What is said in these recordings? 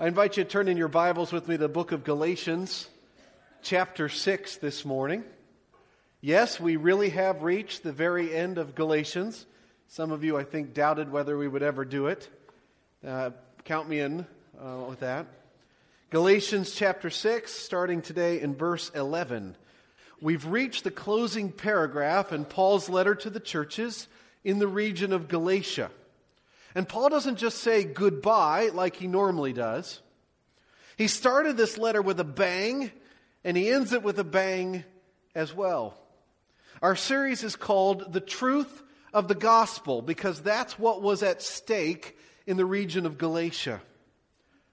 I invite you to turn in your Bibles with me the book of Galatians, chapter 6 this morning. Yes, we really have reached the very end of Galatians. Some of you, I think, doubted whether we would ever do it. Uh, count me in uh, with that. Galatians chapter 6, starting today in verse 11. We've reached the closing paragraph in Paul's letter to the churches in the region of Galatia. And Paul doesn't just say goodbye like he normally does. He started this letter with a bang, and he ends it with a bang as well. Our series is called The Truth of the Gospel because that's what was at stake in the region of Galatia.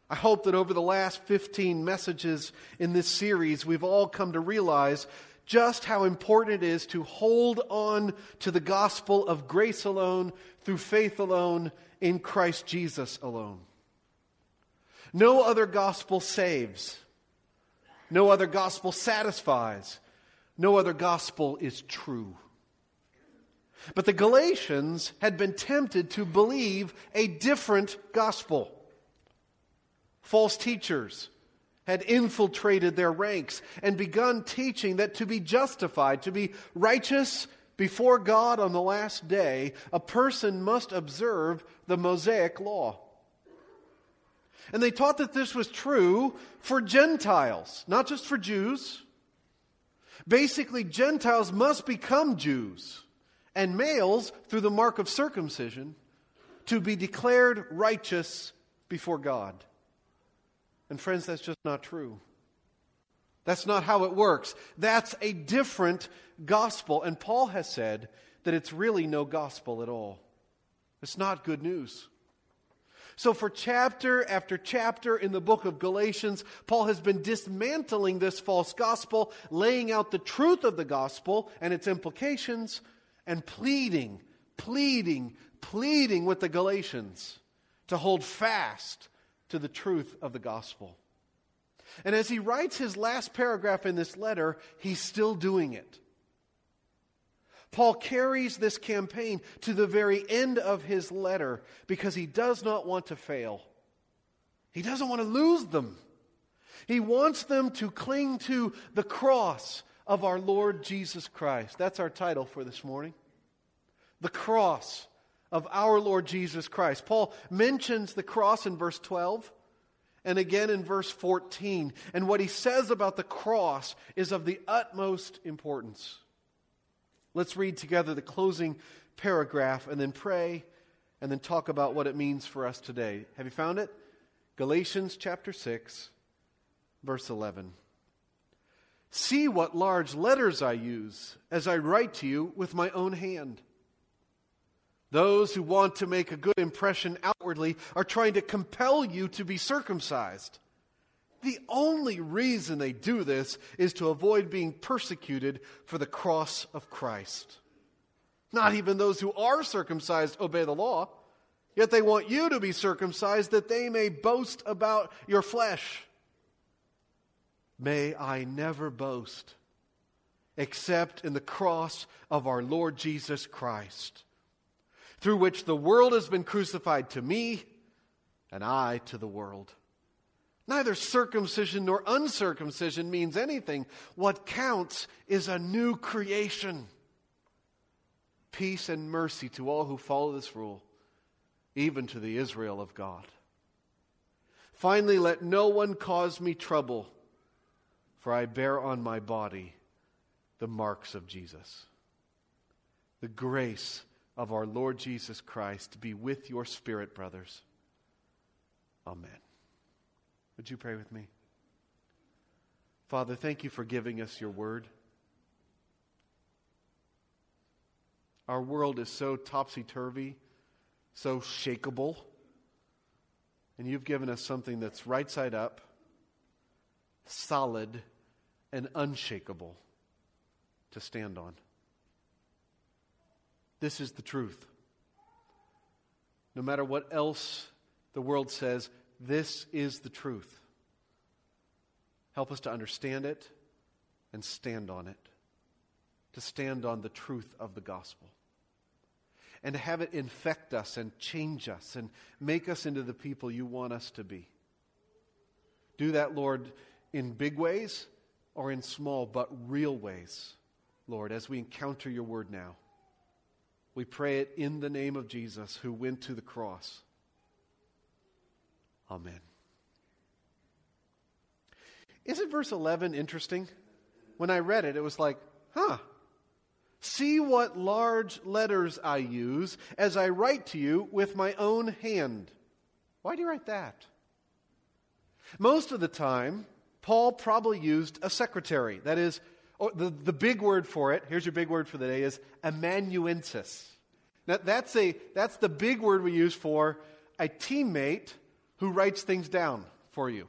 I hope that over the last 15 messages in this series, we've all come to realize just how important it is to hold on to the gospel of grace alone, through faith alone, in Christ Jesus alone. No other gospel saves. No other gospel satisfies. No other gospel is true. But the Galatians had been tempted to believe a different gospel. False teachers had infiltrated their ranks and begun teaching that to be justified, to be righteous before God on the last day, a person must observe the Mosaic law. And they taught that this was true for Gentiles, not just for Jews. Basically, Gentiles must become Jews, and males, through the mark of circumcision, to be declared righteous before God. And friends, that's just not true. That's not how it works. That's a different gospel. And Paul has said that it's really no gospel at all. It's not good news. So, for chapter after chapter in the book of Galatians, Paul has been dismantling this false gospel, laying out the truth of the gospel and its implications, and pleading, pleading, pleading with the Galatians to hold fast to the truth of the gospel. And as he writes his last paragraph in this letter, he's still doing it. Paul carries this campaign to the very end of his letter because he does not want to fail. He doesn't want to lose them. He wants them to cling to the cross of our Lord Jesus Christ. That's our title for this morning. The cross of our Lord Jesus Christ. Paul mentions the cross in verse 12 and again in verse 14. And what he says about the cross is of the utmost importance. Let's read together the closing paragraph and then pray and then talk about what it means for us today. Have you found it? Galatians chapter 6, verse 11. See what large letters I use as I write to you with my own hand. Those who want to make a good impression outwardly are trying to compel you to be circumcised. The only reason they do this is to avoid being persecuted for the cross of Christ. Not even those who are circumcised obey the law, yet they want you to be circumcised that they may boast about your flesh. May I never boast except in the cross of our Lord Jesus Christ through which the world has been crucified to me and I to the world. Neither circumcision nor uncircumcision means anything. What counts is a new creation. Peace and mercy to all who follow this rule, even to the Israel of God. Finally, let no one cause me trouble, for I bear on my body the marks of Jesus. The grace of our Lord Jesus Christ be with your spirit, brothers. Amen. Would you pray with me? Father, thank you for giving us your word. Our world is so topsy turvy, so shakable. And you've given us something that's right side up, solid, and unshakable to stand on. This is the truth. No matter what else the world says, this is the truth. Help us to understand it and stand on it, to stand on the truth of the gospel, and to have it infect us and change us and make us into the people you want us to be. Do that, Lord, in big ways or in small but real ways, Lord, as we encounter your word now. We pray it in the name of Jesus who went to the cross. Amen. Isn't verse 11 interesting? When I read it, it was like, huh. See what large letters I use as I write to you with my own hand. Why do you write that? Most of the time, Paul probably used a secretary. That is, the, the big word for it, here's your big word for the day, is amanuensis. Now, that's, a, that's the big word we use for a teammate who writes things down for you.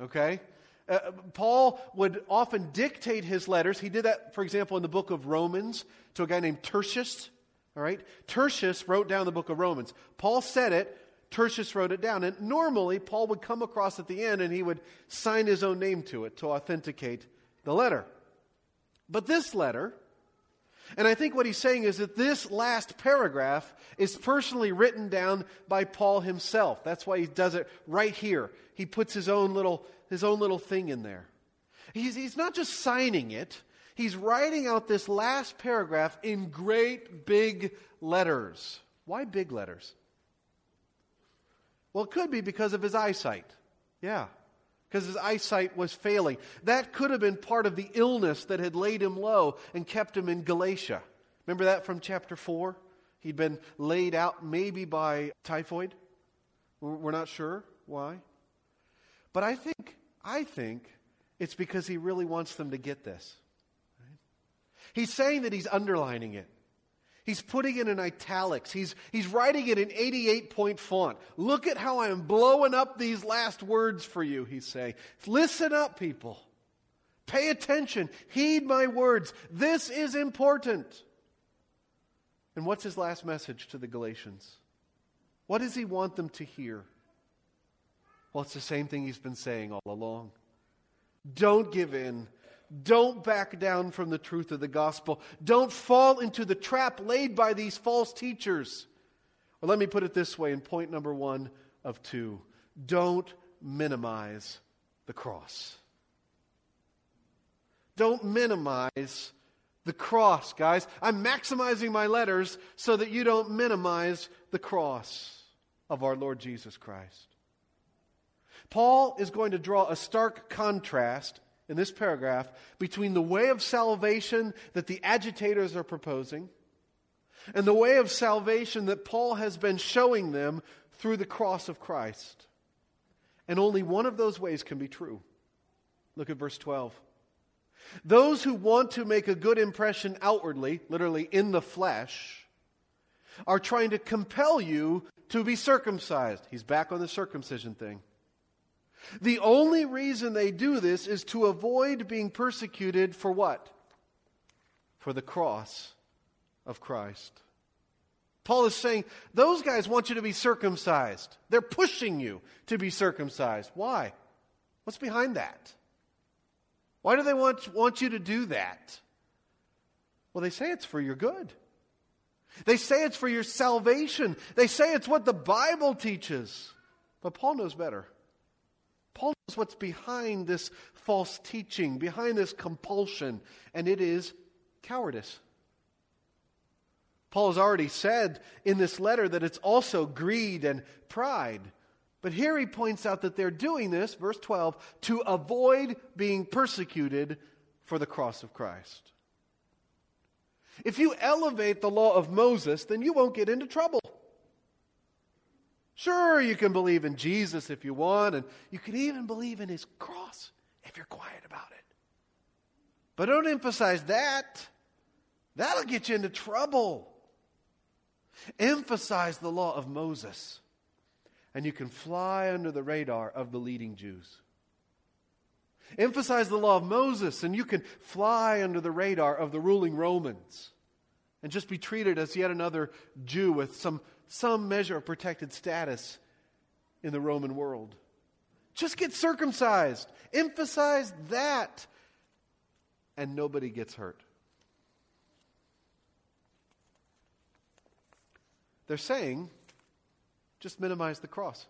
Okay? Uh, Paul would often dictate his letters. He did that, for example, in the book of Romans to a guy named Tertius. All right? Tertius wrote down the book of Romans. Paul said it, Tertius wrote it down. And normally, Paul would come across at the end and he would sign his own name to it to authenticate the letter. But this letter, and I think what he's saying is that this last paragraph is personally written down by Paul himself. That's why he does it right here. He puts his own little, his own little thing in there. He's, he's not just signing it, he's writing out this last paragraph in great big letters. Why big letters? Well, it could be because of his eyesight. Yeah, because his eyesight was failing. That could have been part of the illness that had laid him low and kept him in Galatia. Remember that from chapter 4? He'd been laid out maybe by typhoid. We're not sure why. But I think, I think it's because he really wants them to get this. He's saying that he's underlining it. He's putting it in italics. He's, he's writing it in 88 point font. Look at how I'm blowing up these last words for you, he's saying. Listen up, people. Pay attention. Heed my words. This is important. And what's his last message to the Galatians? What does he want them to hear? Well, it's the same thing he's been saying all along. Don't give in. Don't back down from the truth of the gospel. Don't fall into the trap laid by these false teachers. Let me put it this way in point number one of two don't minimize the cross. Don't minimize the cross, guys. I'm maximizing my letters so that you don't minimize the cross of our Lord Jesus Christ. Paul is going to draw a stark contrast in this paragraph between the way of salvation that the agitators are proposing and the way of salvation that Paul has been showing them through the cross of Christ. And only one of those ways can be true. Look at verse 12. Those who want to make a good impression outwardly, literally in the flesh, are trying to compel you to be circumcised. He's back on the circumcision thing. The only reason they do this is to avoid being persecuted for what? For the cross of Christ. Paul is saying, those guys want you to be circumcised. They're pushing you to be circumcised. Why? What's behind that? Why do they want, want you to do that? Well, they say it's for your good. They say it's for your salvation. They say it's what the Bible teaches. But Paul knows better. Paul knows what's behind this false teaching, behind this compulsion, and it is cowardice. Paul has already said in this letter that it's also greed and pride. But here he points out that they're doing this, verse 12, to avoid being persecuted for the cross of Christ. If you elevate the law of Moses, then you won't get into trouble. Sure, you can believe in Jesus if you want, and you can even believe in his cross if you're quiet about it. But don't emphasize that. That'll get you into trouble. Emphasize the law of Moses, and you can fly under the radar of the leading Jews. Emphasize the law of Moses, and you can fly under the radar of the ruling Romans and just be treated as yet another Jew with some some measure of protected status in the Roman world. Just get circumcised. Emphasize that. And nobody gets hurt. They're saying, just minimize the cross.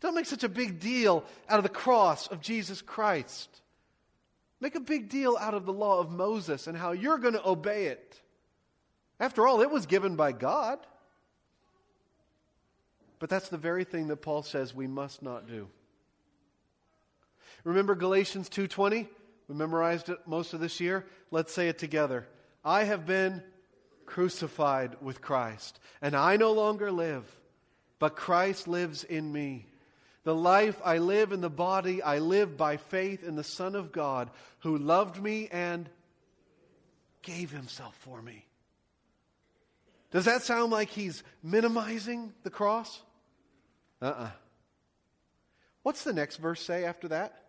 Don't make such a big deal out of the cross of Jesus Christ. Make a big deal out of the law of Moses and how you're going to obey it. After all, it was given by God. But that's the very thing that Paul says we must not do. Remember Galatians 2:20? We memorized it most of this year. Let's say it together. I have been crucified with Christ, and I no longer live, but Christ lives in me. The life I live in the body, I live by faith in the Son of God, who loved me and gave himself for me. Does that sound like he's minimizing the cross? Uh uh-uh. uh What's the next verse say after that?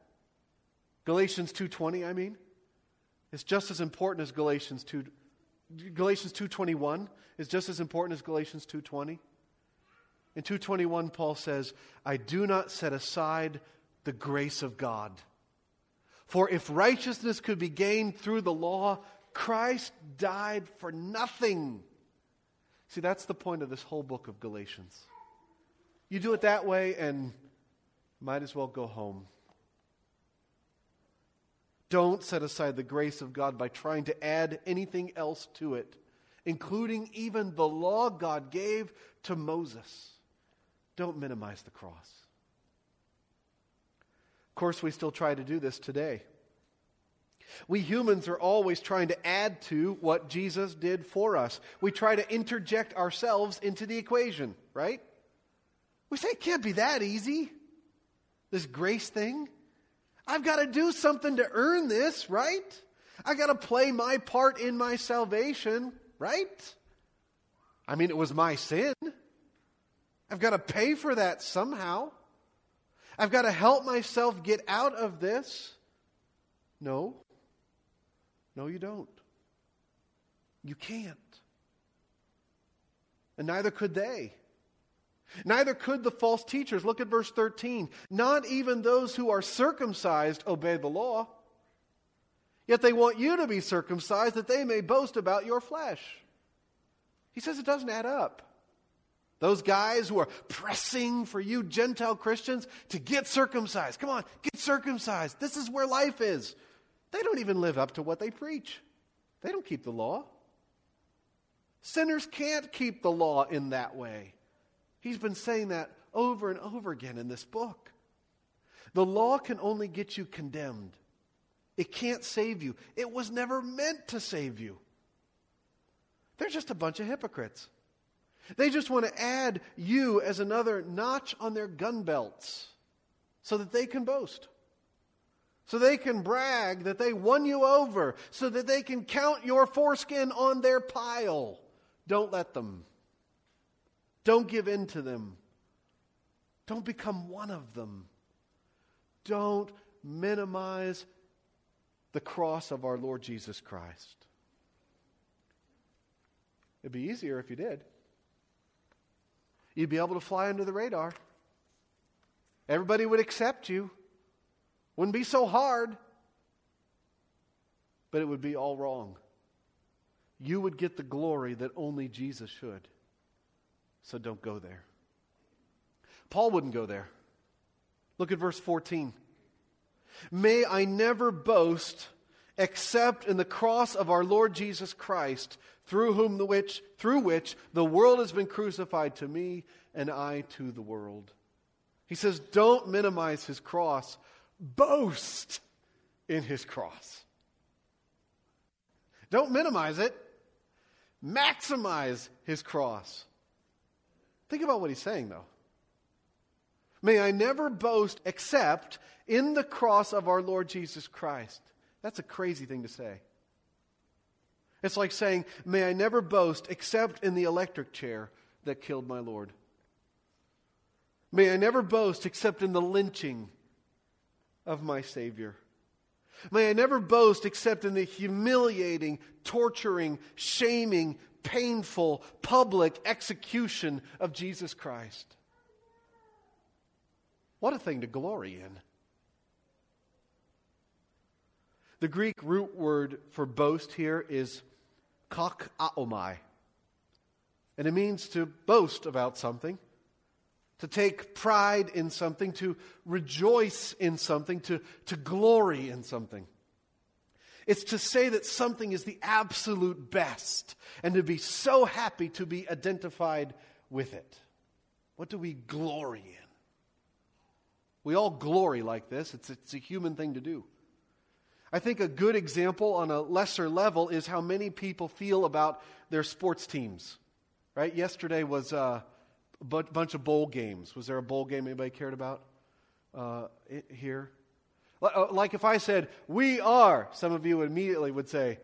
Galatians 2:20, I mean. It's just as important as Galatians 2 Galatians 2:21 is just as important as Galatians 2:20. In 221 Paul says, "I do not set aside the grace of God. For if righteousness could be gained through the law, Christ died for nothing." See, that's the point of this whole book of Galatians. You do it that way and might as well go home. Don't set aside the grace of God by trying to add anything else to it, including even the law God gave to Moses. Don't minimize the cross. Of course, we still try to do this today. We humans are always trying to add to what Jesus did for us. We try to interject ourselves into the equation, right? We say it can't be that easy, this grace thing. I've got to do something to earn this, right? I got to play my part in my salvation, right? I mean, it was my sin. I've got to pay for that somehow. I've got to help myself get out of this. No. No, you don't. You can't. And neither could they. Neither could the false teachers. Look at verse 13. Not even those who are circumcised obey the law. Yet they want you to be circumcised that they may boast about your flesh. He says it doesn't add up. Those guys who are pressing for you Gentile Christians to get circumcised. Come on, get circumcised. This is where life is. They don't even live up to what they preach. They don't keep the law. Sinners can't keep the law in that way. He's been saying that over and over again in this book. The law can only get you condemned, it can't save you. It was never meant to save you. They're just a bunch of hypocrites. They just want to add you as another notch on their gun belts so that they can boast. So they can brag that they won you over, so that they can count your foreskin on their pile. Don't let them. Don't give in to them. Don't become one of them. Don't minimize the cross of our Lord Jesus Christ. It'd be easier if you did. You'd be able to fly under the radar. Everybody would accept you. Wouldn't be so hard. But it would be all wrong. You would get the glory that only Jesus should. So don't go there. Paul wouldn't go there. Look at verse 14. May I never boast except in the cross of our Lord Jesus Christ, through whom the which through which the world has been crucified to me and I to the world. He says, don't minimize his cross, boast in his cross. Don't minimize it, maximize his cross. Think about what he's saying, though. May I never boast except in the cross of our Lord Jesus Christ. That's a crazy thing to say. It's like saying, May I never boast except in the electric chair that killed my Lord. May I never boast except in the lynching of my Savior. May I never boast except in the humiliating, torturing, shaming, painful public execution of Jesus Christ. What a thing to glory in. The Greek root word for boast here is kak aomai. And it means to boast about something, to take pride in something, to rejoice in something, to, to glory in something. It's to say that something is the absolute best and to be so happy to be identified with it. What do we glory in? We all glory like this. It's, it's a human thing to do. I think a good example on a lesser level is how many people feel about their sports teams. Right? Yesterday was uh, a bunch of bowl games. Was there a bowl game anybody cared about uh, here? Uh, like if I said, we are, some of you immediately would say,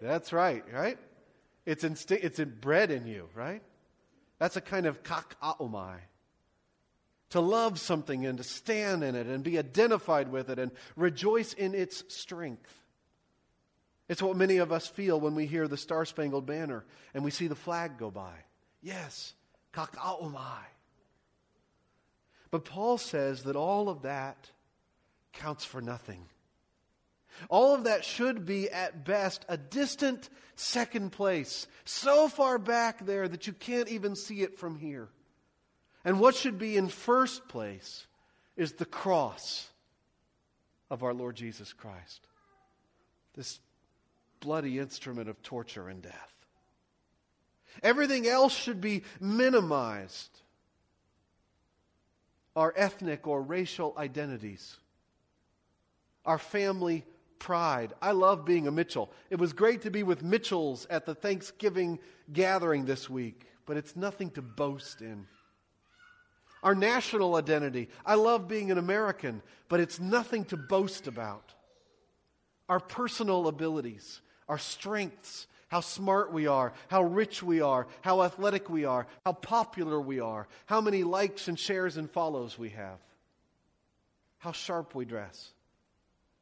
that's right, right? It's, insti- it's bred in you, right? That's a kind of kauchaomai. To love something and to stand in it and be identified with it and rejoice in its strength. It's what many of us feel when we hear the Star Spangled Banner and we see the flag go by. Yes, kauchaomai. Oh but Paul says that all of that counts for nothing. All of that should be, at best, a distant second place, so far back there that you can't even see it from here. And what should be in first place is the cross of our Lord Jesus Christ, this bloody instrument of torture and death. Everything else should be minimized. Our ethnic or racial identities, our family pride. I love being a Mitchell. It was great to be with Mitchells at the Thanksgiving gathering this week, but it's nothing to boast in. Our national identity. I love being an American, but it's nothing to boast about. Our personal abilities, our strengths, how smart we are, how rich we are, how athletic we are, how popular we are, how many likes and shares and follows we have, how sharp we dress,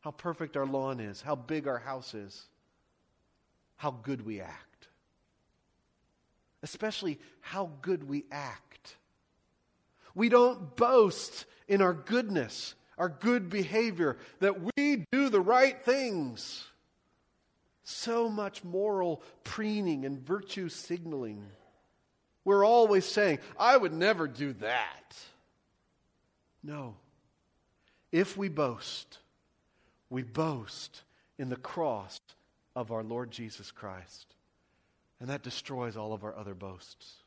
how perfect our lawn is, how big our house is, how good we act. Especially how good we act. We don't boast in our goodness, our good behavior, that we do the right things. So much moral preening and virtue signaling. We're always saying, I would never do that. No. If we boast, we boast in the cross of our Lord Jesus Christ. And that destroys all of our other boasts.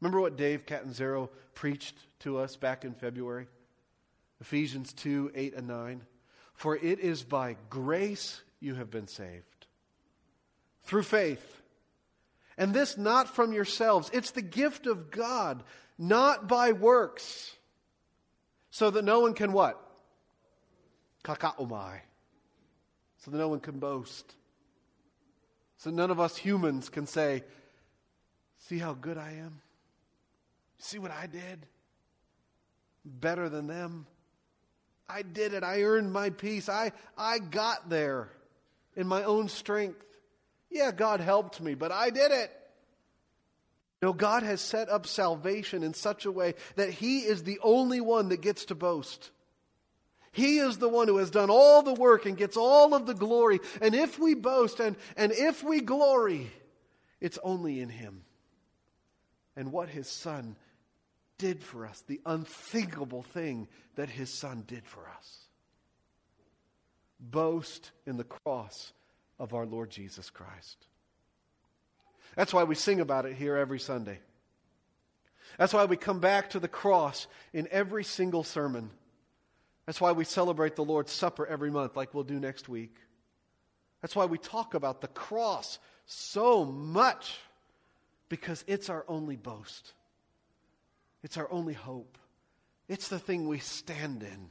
Remember what Dave Catanzaro preached to us back in February? Ephesians 2 8 and 9. For it is by grace you have been saved. Through faith. And this not from yourselves. It's the gift of God, not by works. So that no one can what? Kauchaomai. So that no one can boast. So none of us humans can say, See how good I am? See what I did? Better than them. I did it. I earned my peace. I, I got there in my own strength. Yeah, God helped me, but I did it. No, God has set up salvation in such a way that He is the only one that gets to boast. He is the one who has done all the work and gets all of the glory. And if we boast and, and if we glory, it's only in Him and what His Son did for us, the unthinkable thing that His Son did for us boast in the cross of our Lord Jesus Christ. That's why we sing about it here every Sunday. That's why we come back to the cross in every single sermon. That's why we celebrate the Lord's Supper every month, like we'll do next week. That's why we talk about the cross so much, because it's our only boast. It's our only hope. It's the thing we stand in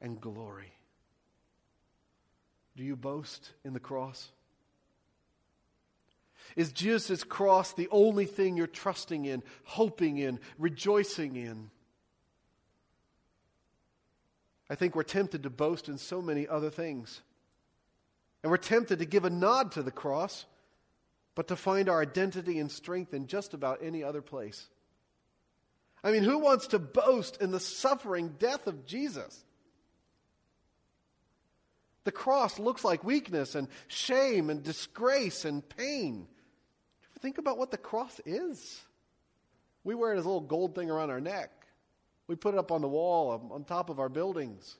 and glory. Do you boast in the cross? Is Jesus' cross the only thing you're trusting in, hoping in, rejoicing in? I think we're tempted to boast in so many other things. And we're tempted to give a nod to the cross, but to find our identity and strength in just about any other place. I mean, who wants to boast in the suffering death of Jesus? The cross looks like weakness and shame and disgrace and pain. Think about what the cross is. We wear it as a little gold thing around our neck. We put it up on the wall, um, on top of our buildings.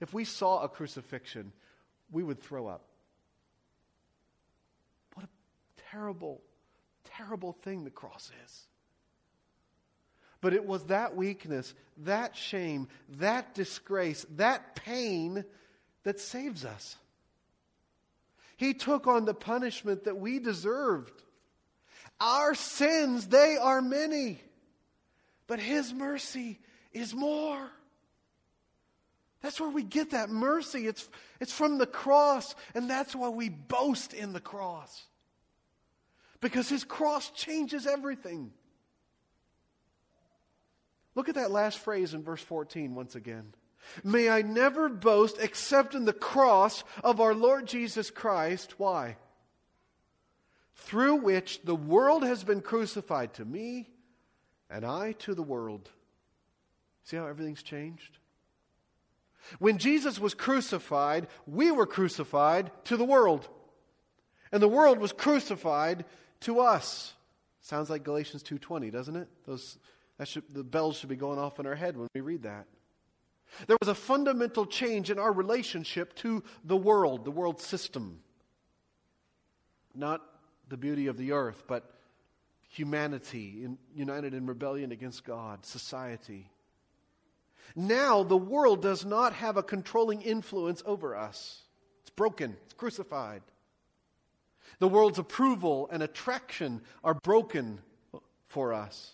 If we saw a crucifixion, we would throw up. What a terrible, terrible thing the cross is. But it was that weakness, that shame, that disgrace, that pain that saves us. He took on the punishment that we deserved. Our sins, they are many, but His mercy is more. That's where we get that mercy. It's, it's from the cross, and that's why we boast in the cross. Because His cross changes everything. Look at that last phrase in verse 14 once again. May I never boast except in the cross of our Lord Jesus Christ. Why? Through which the world has been crucified to me and I to the world. See how everything's changed? When Jesus was crucified, we were crucified to the world. And the world was crucified to us. Sounds like Galatians 2:20, doesn't it? Those should, the bells should be going off in our head when we read that. There was a fundamental change in our relationship to the world, the world system. Not the beauty of the earth, but humanity in, united in rebellion against God, society. Now, the world does not have a controlling influence over us. It's broken, it's crucified. The world's approval and attraction are broken for us.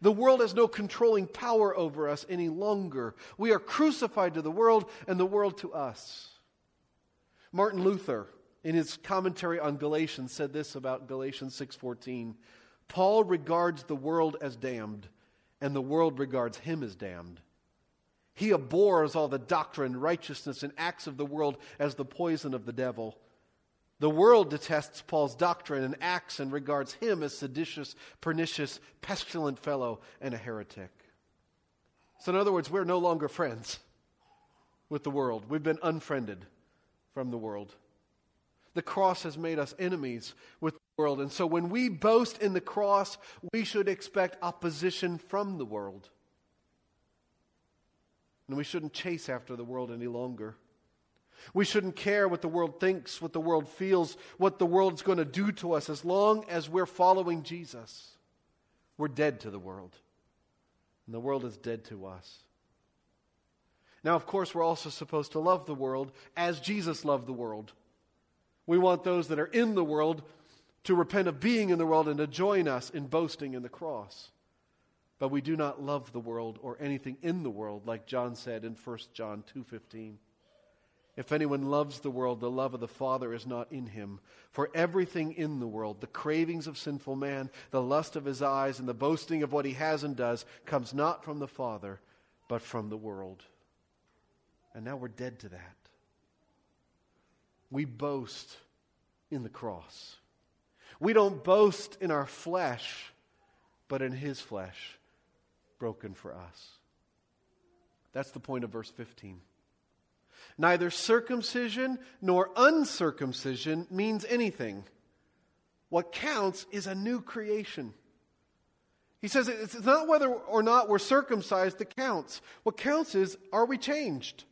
The world has no controlling power over us any longer. We are crucified to the world and the world to us. Martin Luther, in his commentary on Galatians, said this about Galatians 6:14. Paul regards the world as damned, and the world regards him as damned. He abhors all the doctrine, righteousness, and acts of the world as the poison of the devil. The world detests Paul's doctrine and acts and regards him as seditious, pernicious, pestilent fellow and a heretic. So, in other words, we're no longer friends with the world. We've been unfriended from the world. The cross has made us enemies with the world. And so, when we boast in the cross, we should expect opposition from the world. And we shouldn't chase after the world any longer. We shouldn't care what the world thinks, what the world feels, what the world's going to do to us as long as we're following Jesus. We're dead to the world, and the world is dead to us. Now, of course, we're also supposed to love the world as Jesus loved the world. We want those that are in the world to repent of being in the world and to join us in boasting in the cross. But we do not love the world or anything in the world, like John said in 1 John 2:15. If anyone loves the world, the love of the Father is not in him. For everything in the world, the cravings of sinful man, the lust of his eyes, and the boasting of what he has and does, comes not from the Father, but from the world. And now we're dead to that. We boast in the cross. We don't boast in our flesh, but in his flesh, broken for us. That's the point of verse 15. Neither circumcision nor uncircumcision means anything. What counts is a new creation. He says it's not whether or not we're circumcised that counts. What counts is are we changed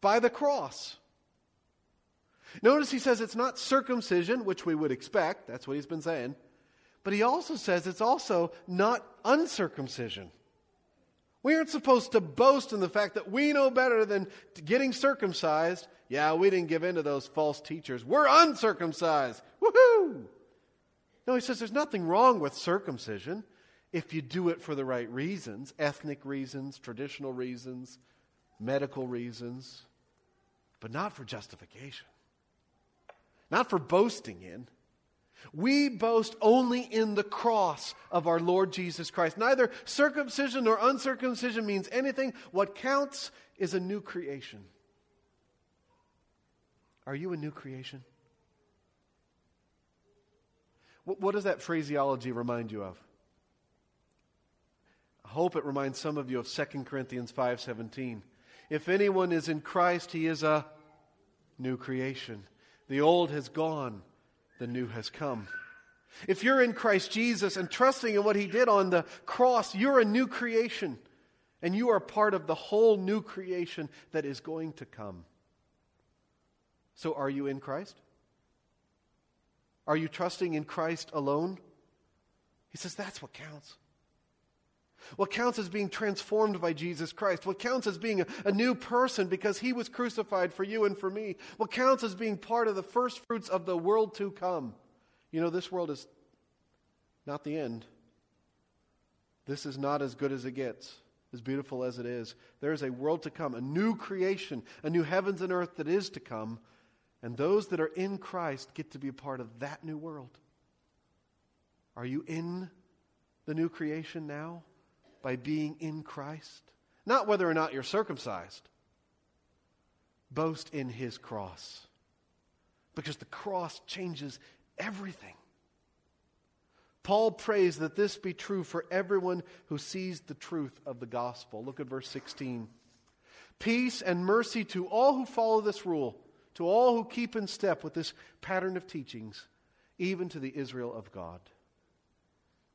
by the cross? Notice he says it's not circumcision, which we would expect. That's what he's been saying. But he also says it's also not uncircumcision. We aren't supposed to boast in the fact that we know better than getting circumcised. Yeah, we didn't give in to those false teachers. We're uncircumcised. Woohoo! No, he says there's nothing wrong with circumcision if you do it for the right reasons ethnic reasons, traditional reasons, medical reasons, but not for justification, not for boasting in. We boast only in the cross of our Lord Jesus Christ. Neither circumcision nor uncircumcision means anything. What counts is a new creation. Are you a new creation? What, does that phraseology remind you of? I hope it reminds some of you of 2 Corinthians 5:17. If anyone is in Christ, he is a new creation. The old has gone, the new has come. If you're in Christ Jesus and trusting in what he did on the cross, you're a new creation. And you are part of the whole new creation that is going to come. So, are you in Christ? Are you trusting in Christ alone? He says that's what counts. What counts as being transformed by Jesus Christ. What counts as being a, a, new person because he was crucified for you and for me. What counts as being part of the first fruits of the world to come. You know, this world is not the end. This is not as good as it gets, as beautiful as it is. There is a world to come, a new creation, a new heavens and earth that is to come. And those that are in Christ get to be a part of that new world. Are you in the new creation now? By being in Christ. Not whether or not you're circumcised. Boast in his cross. Because the cross changes everything. Paul prays that this be true for everyone who sees the truth of the gospel. Look at verse 16. Peace and mercy to all who follow this rule, to all who keep in step with this pattern of teachings, even to the Israel of God.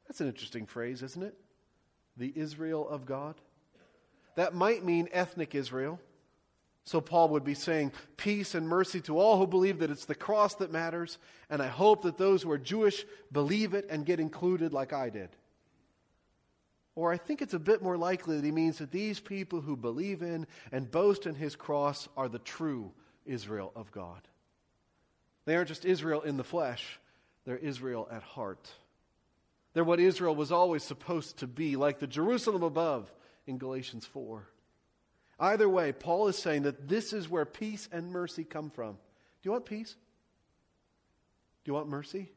That's an interesting phrase, isn't it? The Israel of God. That might mean ethnic Israel. So Paul would be saying, Peace and mercy to all who believe that it's the cross that matters, and I hope that those who are Jewish believe it and get included like I did. Or I think it's a bit more likely that he means that these people who believe in and boast in his cross are the true Israel of God. They aren't just Israel in the flesh, they're Israel at heart. They're what Israel was always supposed to be, like the Jerusalem above in Galatians 4. Either way, Paul is saying that this is where peace and mercy come from. Do you want peace? Do you want mercy?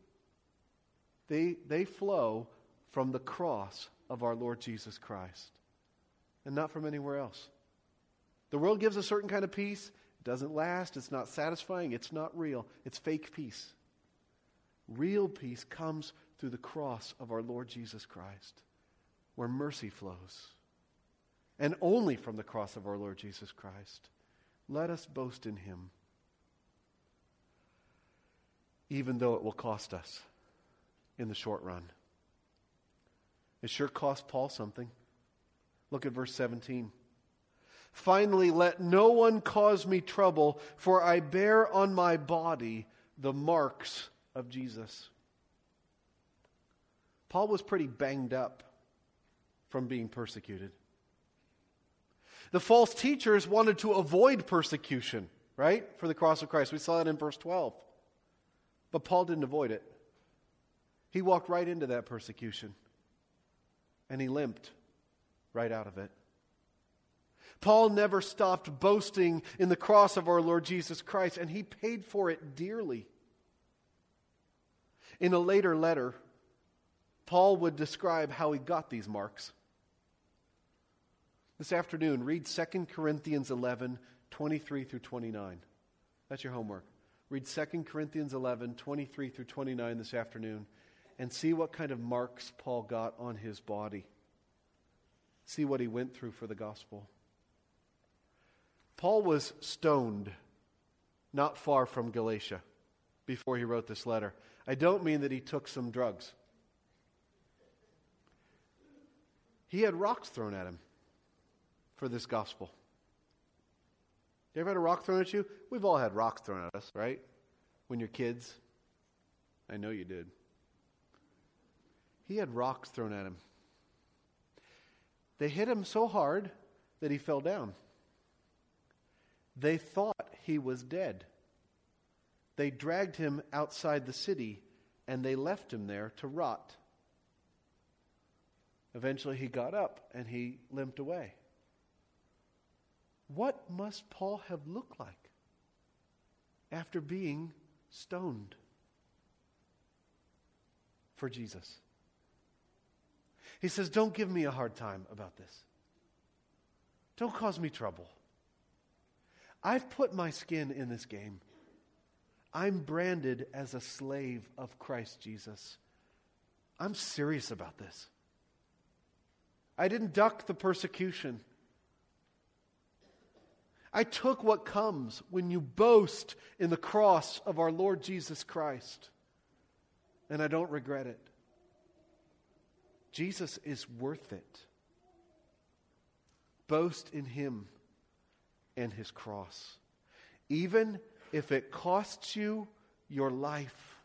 They, they flow from the cross of our Lord Jesus Christ and not from anywhere else. The world gives a certain kind of peace. It doesn't last. It's not satisfying. It's not real. It's fake peace. Real peace comes through the cross of our Lord Jesus Christ, where mercy flows. And only from the cross of our Lord Jesus Christ. Let us boast in him, even though it will cost us in the short run. It sure cost Paul something. Look at verse 17. Finally, let no one cause me trouble, for I bear on my body the marks of Jesus. Paul was pretty banged up from being persecuted. The false teachers wanted to avoid persecution, right? For the cross of Christ. We saw that in verse 12. But Paul didn't avoid it. He walked right into that persecution. And he limped right out of it. Paul never stopped boasting in the cross of our Lord Jesus Christ, and he paid for it dearly. In a later letter, Paul would describe how he got these marks. This afternoon, read 2 Corinthians 11, 23 through 29. That's your homework. Read 2 Corinthians 11, 23 through 29 this afternoon, and see what kind of marks Paul got on his body. See what he went through for the gospel. Paul was stoned not far from Galatia before he wrote this letter. I don't mean that he took some drugs. He had rocks thrown at him for this gospel. You ever had a rock thrown at you? We've all had rocks thrown at us, right? When you're kids. I know you did. He had rocks thrown at him. They hit him so hard that he fell down. They thought he was dead. They dragged him outside the city and they left him there to rot. Eventually, he got up and he limped away. What must Paul have looked like after being stoned for Jesus? He says, Don't give me a hard time about this. Don't cause me trouble. I've put my skin in this game. I'm branded as a slave of Christ Jesus. I'm serious about this. I didn't duck the persecution. I took what comes when you boast in the cross of our Lord Jesus Christ. and I don't regret it. Jesus is worth it. Boast in him and his cross, even if it costs you your life.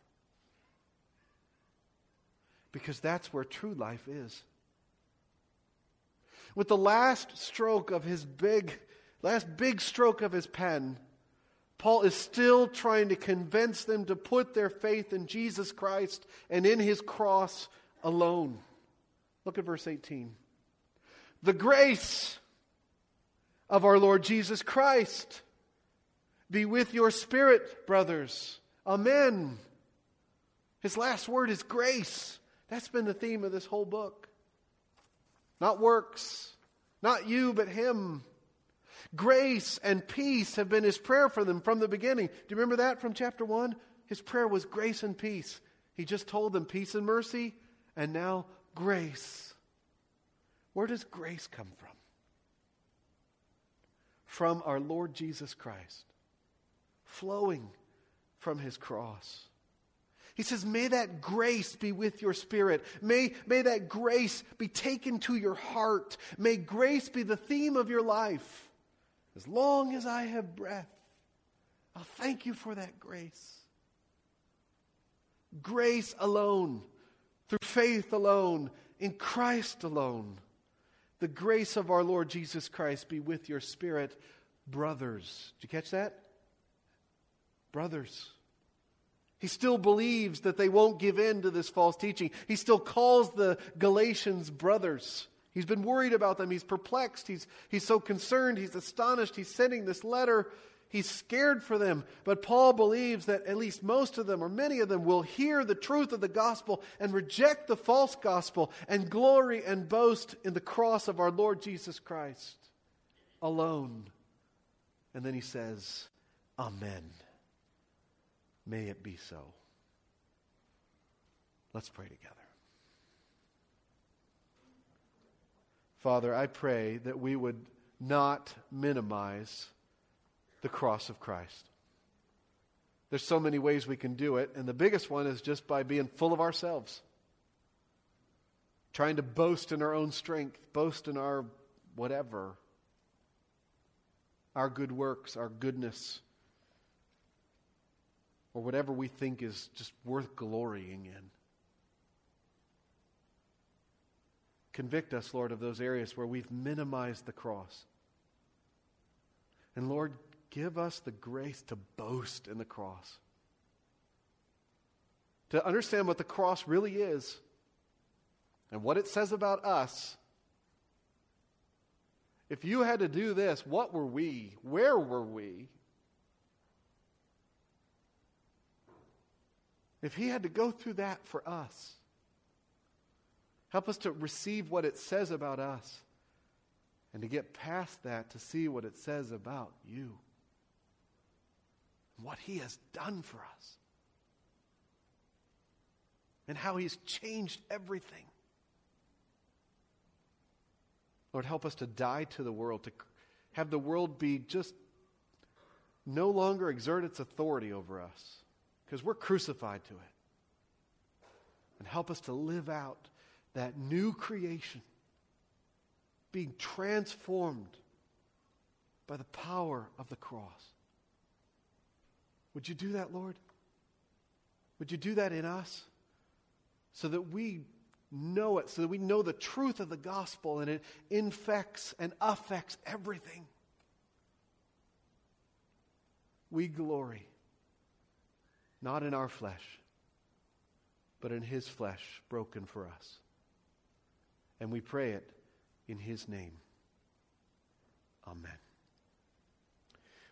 Because that's where true life is. With the last stroke of his big, last big stroke of his pen, Paul is still trying to convince them to put their faith in Jesus Christ and in his cross alone. Look at verse 18. The grace of our Lord Jesus Christ be with your spirit, brothers. Amen. His last word is grace. That's been the theme of this whole book. Not works, not you, but Him. Grace and peace have been his prayer for them from the beginning. Do you remember that from chapter 1? His prayer was grace and peace. He just told them peace and mercy, and now grace. Where does grace come from? From our Lord Jesus Christ, flowing from his cross. He says, May that grace be with your spirit. May, may that grace be taken to your heart. May grace be the theme of your life. As long as I have breath, I'll thank you for that grace. Grace alone, through faith alone, in Christ alone. The grace of our Lord Jesus Christ be with your spirit, brothers. Did you catch that? Brothers. He still believes that they won't give in to this false teaching. He still calls the Galatians brothers. He's been worried about them. He's perplexed. He's, he's so concerned. He's astonished. He's sending this letter. He's scared for them. But Paul believes that at least most of them, or many of them, will hear the truth of the gospel and reject the false gospel and glory and boast in the cross of our Lord Jesus Christ alone. And then he says, Amen. May it be so. Let's pray together. Father, I pray that we would not minimize the cross of Christ. There's so many ways we can do it, and the biggest one is just by being full of ourselves. Trying to boast in our own strength, boast in our whatever, our good works, our goodness, or whatever we think is just worth glorying in. Convict us, Lord, of those areas where we've minimized the cross. And Lord, give us the grace to boast in the cross. To understand what the cross really is and what it says about us. If you had to do this, what were we? Where were we? If he had to go through that for us, Help us to receive what it says about us and to get past that to see what it says about you. What he has done for us. And how he's changed everything. Lord, help us to die to the world, to have the world be just no longer exert its authority over us because we're crucified to it. And help us to live out that new creation being transformed by the power of the cross. Would you do that, Lord? Would you do that in us so that we know it, so that we know the truth of the gospel and it infects and affects everything? We glory not in our flesh, but in his flesh broken for us. And we pray it in his name. Amen.